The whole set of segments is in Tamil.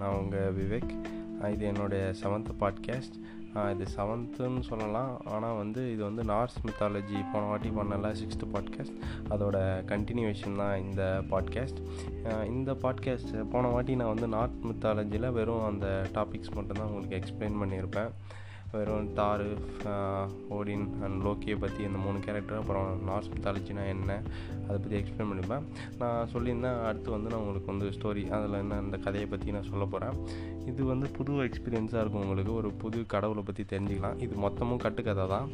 நான் உங்கள் விவேக். இது என்னுடைய செவன்த்து பாட்காஸ்ட் இது செவன்த்துன்னு சொல்லலாம். ஆனால் வந்து இது வந்து நார்ஸ் மித்தாலஜி போன வாட்டி பண்ணல சிக்ஸ்த்து பாட்காஸ்ட் அதோட கண்டினியூவேஷன் தான் இந்த பாட்காஸ்ட் இந்த பாட்காஸ்ட் போன வாட்டி நான் வந்து நார்த் மித்தாலஜியில் வெறும் அந்த டாபிக்ஸ் மட்டும்தான் உங்களுக்கு எக்ஸ்பிளைன் பண்ணியிருப்பேன். வெறும் தாரு ஓடின் அண்ட் லோக்கியை பற்றி இந்த மூணு கேரக்டர் அப்புறம் நார்ஸ் மித்தாலஜினா என்ன அதை பற்றி எக்ஸ்பிளைன் பண்ணிப்பேன். நான் சொல்லியிருந்தேன் அடுத்து வந்து நான் உங்களுக்கு வந்து ஸ்டோரி அதில் என்ன அந்த கதையை பற்றி நான் சொல்ல போகிறேன் இது வந்து புது எக்ஸ்பீரியன்ஸாக இருக்கும் உங்களுக்கு ஒரு புது கடவுளை பற்றி தெரிஞ்சுக்கலாம். இது மொத்தமும் கட்டுக்கதை தான்.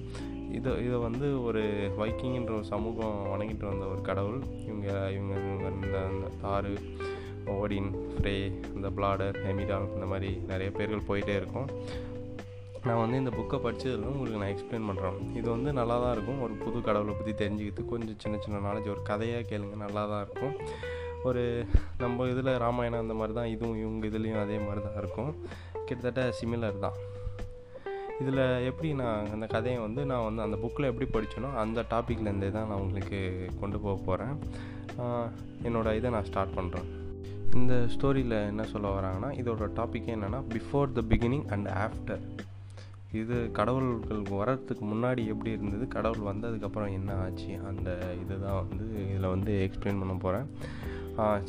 இதை இதை வந்து ஒரு வைக்கிங்கின்ற ஒரு சமூகம் வணங்கிட்டு வந்த ஒரு கடவுள். இவங்க இவங்க இவங்க இந்த இந்த தாரு ஓடின் ஃப்ரே இந்த பிளாடர் ஹெமிடால் இந்த மாதிரி நிறைய பேர்கள் போயிட்டே இருக்கும். நான் வந்து இந்த புக்கை படித்ததில் உங்களுக்கு நான் எக்ஸ்பிளைன் பண்ணுறேன் இது வந்து நல்லா தான் இருக்கும். ஒரு புது கடவுளை பற்றி தெரிஞ்சுக்கிட்டு கொஞ்சம் சின்ன சின்ன நாலேஜ் ஒரு கதையாக கேளுங்க நல்லா தான் இருக்கும். ஒரு நம்ம இதில் ராமாயணம் அந்த மாதிரி தான் இதுவும் இவங்க இதுலேயும் அதே மாதிரி தான் இருக்கும். கிட்டத்தட்ட சிமிலர் தான். இதில் எப்படி நான் அந்த கதையை வந்து நான் வந்து அந்த புக்கில் எப்படி படித்தேனோ அந்த டாப்பிக்லேருந்தே தான் நான் உங்களுக்கு கொண்டு போக போகிறேன் என்னோடய இதை நான் ஸ்டார்ட் பண்ணுறேன் இந்த ஸ்டோரியில் என்ன சொல்ல வராங்கன்னா இதோட டாப்பிக்கே என்னென்னா before the beginning and after இது கடவுள்கள் வர்றதுக்கு முன்னாடி எப்படி இருந்தது? கடவுள் வந்ததுக்கப்புறம் என்ன ஆச்சு? அந்த இது தான் வந்து இதில் வந்து எக்ஸ்பிளைன் பண்ண போகிறேன்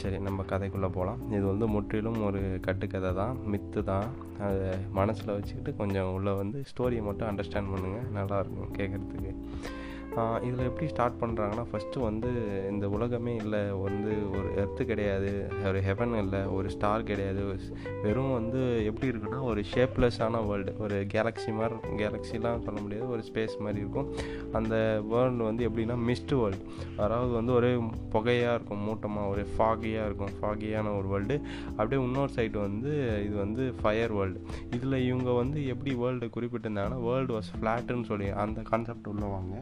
சரி நம்ம கதைக்குள்ளே போகலாம். இது வந்து முற்றிலும் ஒரு கட்டுக்கதை தான் மித்து தான். அதை மனசில் வச்சுக்கிட்டு கொஞ்சம் உள்ளே வந்து ஸ்டோரியை மட்டும் அண்டர்ஸ்டாண்ட் பண்ணுங்கள் நல்லாயிருக்கும் கேட்குறதுக்கு. இதில் எப்படி ஸ்டார்ட் பண்ணுறாங்கன்னா ஃபஸ்ட்டு வந்து இந்த உலகமே இல்லை வந்து ஒரு எர்த்து கிடையாது ஒரு ஹெவன் இல்லை ஒரு ஸ்டார் கிடையாது. வெறும் வந்து எப்படி இருக்குன்னா ஒரு ஷேப்லெஸ்ஸான வேர்ல்டு ஒரு கேலக்ஸி மாதிரி கேலக்ஸிலாம் சொல்ல முடியாது ஒரு ஸ்பேஸ் மாதிரி இருக்கும். அந்த வேர்ல்டு வந்து எப்படின்னா மிஸ்டு வேர்ல்டு அதாவது வந்து ஒரே புகையாக இருக்கும் மூட்டமாக ஒரு ஃபாகியாக இருக்கும் ஃபாகியான ஒரு வேர்ல்டு அப்படியே இன்னொரு சைடு வந்து இது வந்து ஃபயர் வேர்ல்டு இதில் இவங்க வந்து எப்படி வேர்ல்டு குறிப்பிட்டிருந்தாங்கன்னா வேர்ல்டு வாஸ் ஃப்ளாட்டுன்னு சொல்லி அந்த கான்செப்ட் உள்ளவாங்க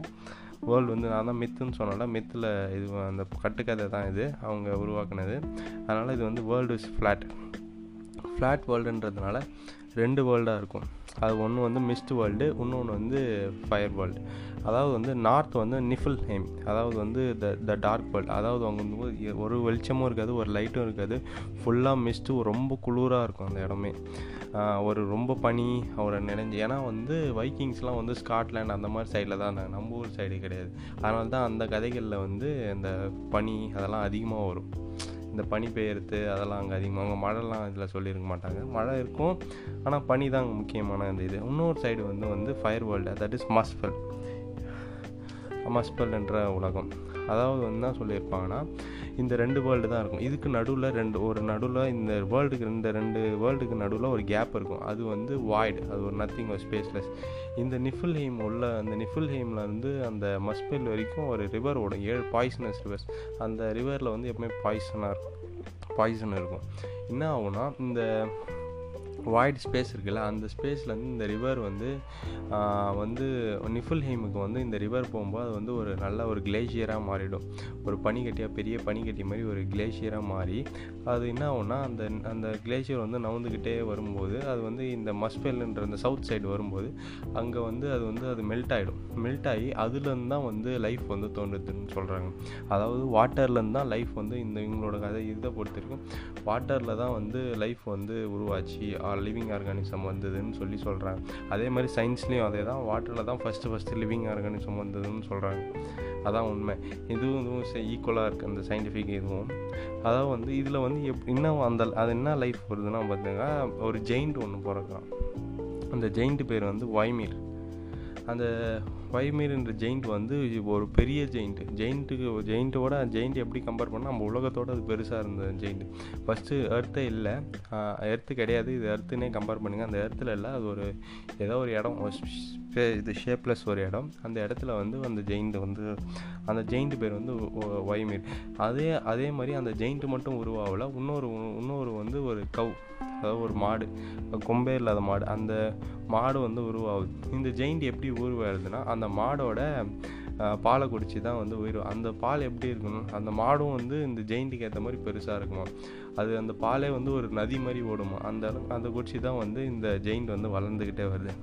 வேர்ல்டு வந்து நான் தான் மித்துன்னு சொன்னால மித்தில் இது அந்த கட்டுக்கதை தான் இது அவங்க உருவாக்குனது. அதனால் இது வந்து வேர்ல்டு இஸ் ஃப்ளாட் ஃப்ளாட் வேர்ல்டுன்றதுனால ரெண்டு வேர்ல்டாக இருக்கும். அது ஒன்று வந்து மிஸ்ட் வேர்ல்டு இன்னொன்று வந்து ஃபயர் வேர்ல்டு அதாவது வந்து நார்த் வந்து நிஃபில் ஹேம் அதாவது வந்து த த டார்க் வேர்ல்டு அதாவது அவங்க வந்து ஒரு வெளிச்சமும் இருக்காது ஒரு லைட்டும் இருக்காது. ஃபுல்லாக மிஸ்ட்டு ரொம்ப குளிராக இருக்கும் அந்த இடமே. ஒரு ரொம்ப பனி அவரை நினைஞ்சு. ஏன்னா வந்து வைக்கிங்ஸ்லாம் வந்து ஸ்காட்லாண்ட் அந்த மாதிரி சைடில் தான் இருந்தாங்க. நம்ம ஊர் சைடு கிடையாது. அதனால தான் அந்த கதைகளில் வந்து இந்த பனி அதெல்லாம் அதிகமாக வரும். இந்த பனி பெய்யறது அதெல்லாம் அங்கே அதிகமாக அங்கே மழைலாம் இதில் சொல்லியிருக்க மாட்டாங்க. மழை இருக்கும் ஆனால் பனி தான் முக்கியமான இந்த இது. இன்னொரு சைடு வந்து வந்து fire world that is Muspel Muspel என்ற உலகம். அதாவது வந்து என்ன சொல்லியிருப்பாங்கன்னா இந்த ரெண்டு வேர்ல்டு தான் இருக்கும். இதுக்கு நடுவில் ரெண்டு ஒரு நடுவில் இந்த வேர்ல்டுக்கு இந்த ரெண்டு வேர்ல்டுக்கு நடுவில் ஒரு கேப் இருக்கும். அது வந்து வாய்டு அது ஒரு நத்திங் ஒரு ஸ்பேஸ்லெஸ் இந்த நிஃபில் ஹெய்ம் உள்ள அந்த நிஃபில் ஹெய்மில் வந்து அந்த மஸ்பெல் வரைக்கும் ஒரு ரிவர் ஓடும். ஏழு பாய்சனஸ் ரிவர்ஸ் அந்த ரிவரில் வந்து எப்பவுமே பாய்சனாக இருக்கும் பாய்சன் இருக்கும். என்ன ஆகும்னா இந்த வாய்ட் ஸ்பேஸ் இருக்குல்ல அந்த ஸ்பேஸ்லேருந்து இந்த ரிவர் வந்து வந்து நிஃபுல்ஹெய்முக்கு வந்து இந்த ரிவர் போகும்போது அது வந்து ஒரு நல்ல ஒரு கிளேஷியராக மாறிடும். ஒரு பனிக்கட்டியாக பெரிய பனிக்கட்டி மாதிரி ஒரு கிளேஷியராக மாறி அது என்ன ஆகும்னா அந்த அந்த கிளேஷியர் வந்து நவுந்துக்கிட்டே வரும்போது அது வந்து இந்த மஸ்பெல்ன்ற அந்த சவுத் சைடு வரும்போது அங்கே வந்து அது வந்து அது மெல்ட் ஆகிடும் மெல்ட் ஆகி அதுலேருந்து தான் வந்து லைஃப் வந்து தோன்றுதுன்னு சொல்கிறாங்க அதாவது வாட்டர்லேருந்து தான் லைஃப் வந்து இந்த இவங்களோட கதை இதை பொறுத்திருக்கும். வாட்டரில் தான் வந்து லைஃப் வந்து உருவாச்சு லிவிங் ஆர்கானிசம் வந்ததுன்னு சொல்லி சொல்கிறாங்க அதே மாதிரி சயின்ஸ்லேயும் அதே தான் வாட்டரில் தான் ஃபஸ்ட்டு ஃபஸ்ட்டு லிவிங் ஆர்கானிசம் வந்ததுன்னு சொல்கிறாங்க அதான் உண்மை. இதுவும் இதுவும் ஈக்குவலாக இருக்குது அந்த சயின்டிஃபிக் இதுவும். அதாவது வந்து இதில் வந்து எப் இன்னும் அந்த அது என்ன லைஃப் வருதுன்னா பார்த்தீங்கன்னா ஒரு ஜெயிண்ட் ஒன்று பிறக்கலாம் அந்த ஜெயிண்ட் பேர் வந்து வாய்மீர் அந்த வைமீர்ன்ற ஜெயிண்ட் வந்து ஒரு பெரிய ஜெயிண்ட்டு ஜெயிண்ட்டுக்கு ஜெயிண்ட்டோட ஜெயிண்ட் எப்படி கம்பேர் பண்ணால் நம்ம உலகத்தோட அது பெருசாக இருந்தது ஜெயிண்ட் ஃபஸ்ட்டு எர்த்தே இல்லை. எர்த்து கிடையாது. இது எர்த்துனே கம்பேர் பண்ணுங்கள் அந்த எர்த்தில் இல்லை அது ஒரு ஏதோ ஒரு இடம். இது ஷேப்லெஸ் ஒரு இடம். அந்த இடத்துல வந்து அந்த ஜெயிண்ட் வந்து அந்த ஜெயிண்ட் பேர் வந்து வைமீர் அதே அதே மாதிரி அந்த ஜெயிண்ட் மட்டும் உருவாகலை. இன்னொரு இன்னொரு வந்து ஒரு கவ் அதாவது ஒரு மாடு கொம்பே இல்லாத மாடு அந்த மாடு வந்து உருவாகுது. இந்த ஜெயிண்ட் எப்படி உருவாகுதுன்னா அந்த மாடோட பாலை குடிச்சு தான் வந்து உயிர் அந்த பால் எப்படி இருக்கணும் அந்த மாடும் வந்து இந்த ஜெயிண்ட்டுக்கு ஏற்ற மாதிரி பெருசாக இருக்குமா அது அந்த பாலே வந்து ஒரு நதி மாதிரி ஓடுமா அந்த அந்த குடிச்சு தான் வந்து இந்த ஜெயிண்ட் வந்து வளர்ந்துக்கிட்டே வருது.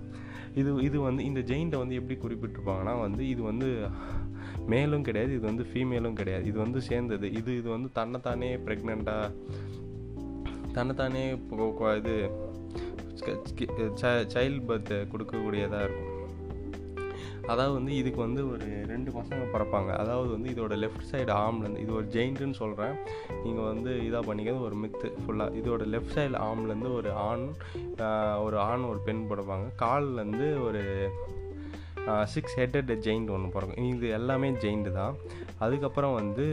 இது இது வந்து இந்த ஜெயிண்ட்டை வந்து எப்படி குறிப்பிட்டிருப்பாங்கன்னா வந்து இது வந்து மேலும் கிடையாது இது வந்து ஃபீமேலும் கிடையாது. இது வந்து சேர்ந்தது. இது இது வந்து தன்னைத்தானே ப்ரெக்னெண்ட்டாக தன்னைத்தானே இப்போ இது சைல்டு பர்த் கொடுக்கக்கூடியதாக இருக்கும். அதாவது வந்து இதுக்கு வந்து ஒரு ரெண்டு பசங்க பிறப்பாங்க. அதாவது வந்து இதோட லெஃப்ட் சைடு ஆம்லேருந்து இது ஒரு ஜெயிண்ட்டுன்னு சொல்கிறேன் நீங்கள் வந்து இதாக பண்ணிக்கிறது ஒரு மித்து ஃபுல்லாக இதோட லெஃப்ட் சைடு ஆம்லேருந்து ஒரு ஆண் ஒரு ஆண் ஒரு பெண் பிறப்பாங்க. கால்லேருந்து ஒரு சிக்ஸ் ஹெட்டட் ஜெயிண்ட் ஒன்று பிறக்கும். இது எல்லாமே ஜெயிண்ட்டு தான். அதுக்கப்புறம் வந்து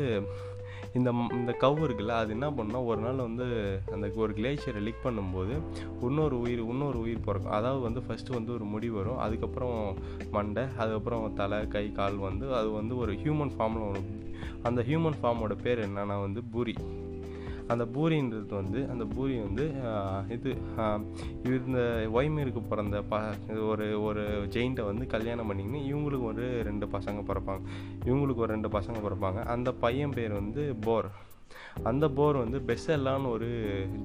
இந்த இந்த கவ் இருக்குல்ல அது என்ன பண்ணால் ஒரு நாள் வந்து அந்த ஒரு கிளேஷியரை லிக் பண்ணும்போது இன்னொரு உயிர் இன்னொரு உயிர் பிறக்கும். அதாவது வந்து ஃபஸ்ட்டு வந்து ஒரு முடி வரும் அதுக்கப்புறம் மண்டை அதுக்கப்புறம் தலை கை கால் வந்து அது வந்து ஒரு ஹியூமன் ஃபார்மில் ஒன்று அந்த ஹியூமன் ஃபார்மோட பேர் என்னன்னா வந்து பூரி. அந்த பூரின்றது வந்து அந்த பூரி வந்து இது இந்த ஒய்மீருக்கு பிறந்த ப ஒரு ஒரு ஜெயிண்ட்டை வந்து கல்யாணம் பண்ணிக்கின்னு இவங்களுக்கு ஒரு ரெண்டு பசங்க பிறப்பாங்க. இவங்களுக்கு ஒரு ரெண்டு பசங்க பிறப்பாங்க. அந்த பையன் பேர் வந்து போர். அந்த போர் வந்து பெசல்லான்னு ஒரு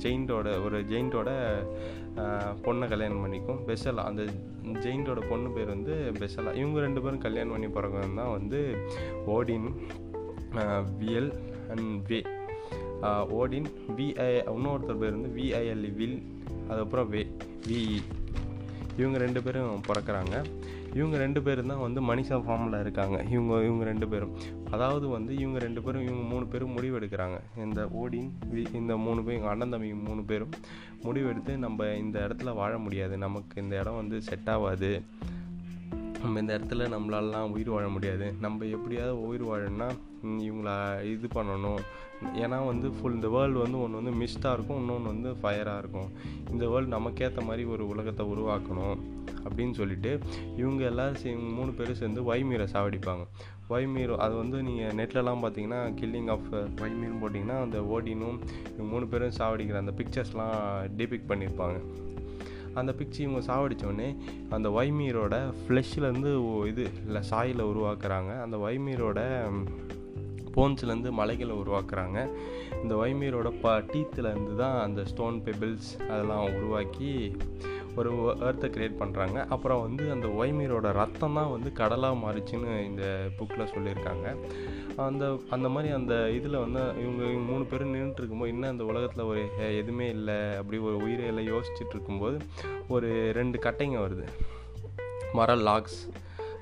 ஜெயிண்டோட ஒரு ஜெயிண்டோட பொண்ணை கல்யாணம் பண்ணிக்கும். பெசலா அந்த ஜெயிண்டோட பொண்ணு பேர் வந்து பெசலா இவங்க ரெண்டு பேரும் கல்யாணம் பண்ணி பிறகு தான் வந்து ஓடின் வியல் அண்ட் வே ஓடின். விஐ இன்னொருத்தர் பேர் வந்து விஐஎல்இ வில். அதுக்கப்புறம் வே விஇ இவங்க ரெண்டு பேரும் பிறக்கறாங்க. இவங்க ரெண்டு பேரும் தான் வந்து மனிஷா ஃபார்மில் இருக்காங்க. இவங்க இவங்க ரெண்டு பேரும். அதாவது வந்து இவங்க ரெண்டு பேரும் இவங்க மூணு பேரும் முடிவெடுக்கிறாங்க. இந்த ஓடின் வி இந்த மூணு பேர் எங்கள் அண்ணன் தம்பி மூணு பேரும் முடிவெடுத்து நம்ம இந்த இடத்துல வாழ முடியாது. நமக்கு இந்த இடம் வந்து செட் ஆகாது. நம்ம இந்த இடத்துல நம்மளாலலாம் உயிர் வாழ முடியாது. நம்ம எப்படியாவது உயிர் வாழணும்னா இவங்கள இது பண்ணணும். ஏன்னா வந்து ஃபுல் இந்த வேர்ல்டு வந்து ஒன்று வந்து மிஸ்டாக இருக்கும் இன்னொன்று வந்து ஃபயராக இருக்கும். இந்த வேர்ல்டு நமக்கேற்ற மாதிரி ஒரு உலகத்தை உருவாக்கணும் அப்படின்னு சொல்லிட்டு இவங்க எல்லோரும் சே இவங்க மூணு பேரும் சேர்ந்து வைமீரை சாவடிப்பாங்க. வைமீர் அது வந்து நீங்கள் நெட்லலாம் பார்த்தீங்கன்னா கில்லிங் ஆஃப் வைமீர்னு போட்டிங்கன்னா அந்த ஓடினும் இவங்க மூணு பேரும் சாவடிக்கிற அந்த பிக்சர்ஸ்லாம் டிபிக் பண்ணியிருப்பாங்க அந்த பிக்சி இவங்க சாவடித்தோடனே அந்த வைமீரோட ஃப்ளெஷ்லேருந்து இது இல்லை சாயில் உருவாக்குறாங்க. அந்த வைமீரோட போன்ஸ்லேருந்து மலைகளை உருவாக்குறாங்க. இந்த வைமீரோட ப டீத்துலேருந்து தான் அந்த ஸ்டோன் பெபிள்ஸ் அதெல்லாம் உருவாக்கி ஒரு ஏர்த்தை க்ரியேட் பண்ணுறாங்க அப்புறம் வந்து அந்த ஒய்மீரோட ரத்தம் தான் வந்து கடலாக மாறிச்சுன்னு இந்த புக்கில் சொல்லியிருக்காங்க. அந்த அந்த மாதிரி அந்த இதில் வந்து இவங்க இவங்க மூணு பேரும் நின்றுட்டு இருக்கும்போது இன்னும் அந்த உலகத்தில் ஒரு எதுவுமே இல்லை. அப்படி ஒரு உயிரை எல்லாம் யோசிச்சுட்டு இருக்கும்போது ஒரு ரெண்டு கட்டைங்க வருது. மர லாக்ஸ்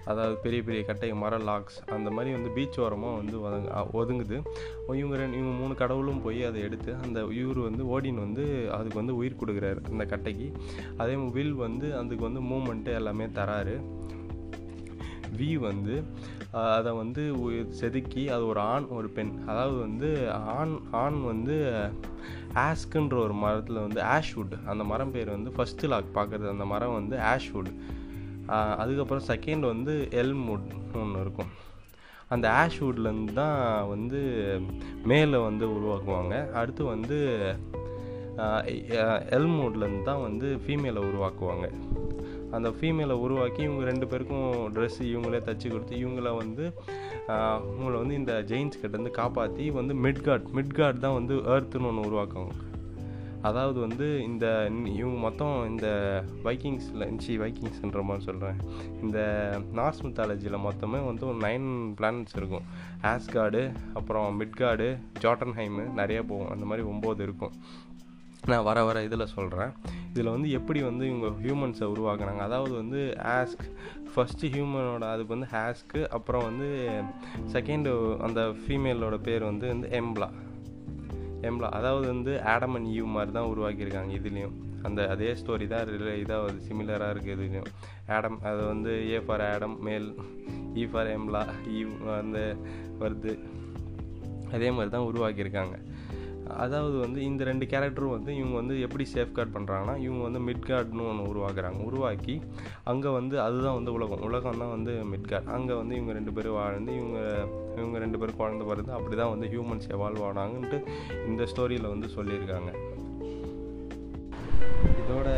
அதாவது பெரிய பெரிய கட்டை மர லாக்ஸ் அந்த மாதிரி வந்து பீச் ஓரமாக வந்து ஒதுங்குது. இவங்க ரெண்டு இவங்க மூணு கடவுளும் போய் அதை எடுத்து அந்த இவர் வந்து ஓடின் வந்து அதுக்கு வந்து உயிர் கொடுக்குறாரு அந்த கட்டைக்கு. அதே வில் வந்து அதுக்கு வந்து மூமெண்ட்டு எல்லாமே தராரு. வி வந்து அதை வந்து செதுக்கி அது ஒரு ஆண் ஒரு பெண். அதாவது வந்து ஆண் ஆண் வந்து ஆஸ்க்குன்ற ஒரு மரத்தில் வந்து ஆஷ்வுட் அந்த மரம் பேர் வந்து ஃபஸ்ட்டு லாக் பார்க்குறது அந்த மரம் வந்து ஆஷ்வுட் அதுக்கப்புறம் செகண்ட் வந்து எல்முட் ஒன்று இருக்கும். அந்த ஆஷ்வுட்லேருந்து தான் வந்து மேலே வந்து உருவாக்குவாங்க. அடுத்து வந்து எல்முட்லேருந்து தான் வந்து ஃபீமேலை உருவாக்குவாங்க. அந்த ஃபீமேலை உருவாக்கி இவங்க ரெண்டு பேருக்கும் ட்ரெஸ் இவங்களே தச்சு கொடுத்து இவங்கள வந்து இவங்கள வந்து இந்த ஜெயின்ஸ் கிட்டேருந்து காப்பாற்றி வந்து மிட்கார்ட் மிட்கார்ட் தான் வந்து ஏர்த்துன்னு ஒன்று உருவாக்குவாங்க. அதாவது வந்து இந்த இவங்க மொத்தம் இந்த வைக்கிங்ஸில் சி வைக்கிங்ஸ்ன்ற மாதிரி சொல்கிறேன் இந்த நார்ஸ் மித்தாலஜியில் மொத்தமே வந்து ஒரு நைன் பிளானட்ஸ் இருக்கும். ஆஸ்கார்டு அப்புறம் மிட்கார்டு ஜாட்டன்ஹைமு நிறைய போகும். அந்த மாதிரி ஒம்பது இருக்கும். நான் வர வர இதில் சொல்கிறேன் இதில் வந்து எப்படி வந்து இவங்க ஹியூமன்ஸை உருவாக்குனாங்க? அதாவது வந்து ஆஸ்க் ஃபஸ்ட்டு ஹியூமனோட அதுக்கு வந்து ஹேஸ்க்கு அப்புறம் வந்து செகண்டு அந்த ஃபீமேலோட பேர் வந்து வந்து எம்ப்ளா எம்ப்ளா அதாவது வந்து ஆடம் அண்ட் ஈவ் மாதிரி தான் உருவாக்கியிருக்காங்க இதுலேயும். அந்த அதே ஸ்டோரி தான் ரிலே இதாக சிமிலராக இருக்குது இதுலேயும். ஆடம் அது வந்து ஏ ஃபார் ஆடம் மேல் ஈ ஃபார் எம்லா ஈவ் அந்த வருது. அதே மாதிரி தான் உருவாக்கியிருக்காங்க. அதாவது வந்து இந்த ரெண்டு கேரக்டரும் வந்து இவங்க வந்து எப்படி சேஃப்கார்ட் பண்ணுறாங்கன்னா இவங்க வந்து மிட்கார்ட்னு ஒன்று உருவாக்குறாங்க. உருவாக்கி அங்கே வந்து அதுதான் வந்து உலகம். உலகம் தான் வந்து மிட்கார்ட் அங்கே வந்து இவங்க ரெண்டு பேரும் வாழ்ந்து இவங்க இவங்க ரெண்டு பேரும் குழந்த பிறந்து அப்படி தான் வந்து ஹியூமன்ஸ் எவால்வ் ஆனாங்கன்ட்டு இந்த ஸ்டோரியில் வந்து சொல்லியிருக்காங்க. இதோட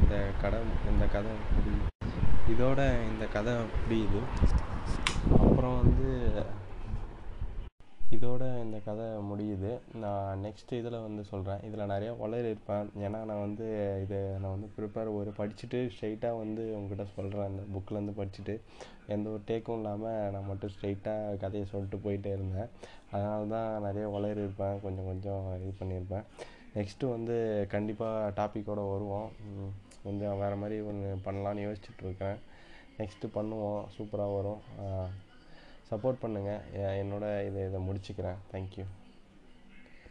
இந்த கடை இந்த கதை முடியுது இதோட இந்த கதை முடியுது. அப்புறம் வந்து இதோட இந்த கதை முடியுது. நான் நெக்ஸ்ட் இதில் வந்து சொல்கிறேன் இதில் நிறையா உளறி இருப்பேன். ஏன்னா நான் வந்து இதை நான் வந்து ப்ரிப்பேர் ஒரு படிச்சுட்டு ஸ்ட்ரைட்டாக வந்து உங்ககிட்ட சொல்கிறேன் இந்த புக்கிலேருந்து படிச்சுட்டு எந்த ஒரு டேக்கும் இல்லாமல் நான் மட்டும் ஸ்ட்ரைட்டாக கதையை சொல்லிட்டு போயிட்டே இருந்தேன். அதனால தான் நிறைய உளறி இருப்பேன். கொஞ்சம் கொஞ்சம் இது பண்ணியிருப்பேன். நெக்ஸ்ட்டு வந்து கண்டிப்பாக டாப்பிக்கோடு வருவோம். கொஞ்சம் வேறு மாதிரி ஒன்று பண்ணலான்னு யோசிச்சுட்ருக்கேன் நெக்ஸ்ட்டு பண்ணுவோம். சூப்பராக வரும். சப்போர்ட் பண்ணுங்கள் என்னோட இதை இதை முடிச்சுக்கிறேன். தேங்க்யூ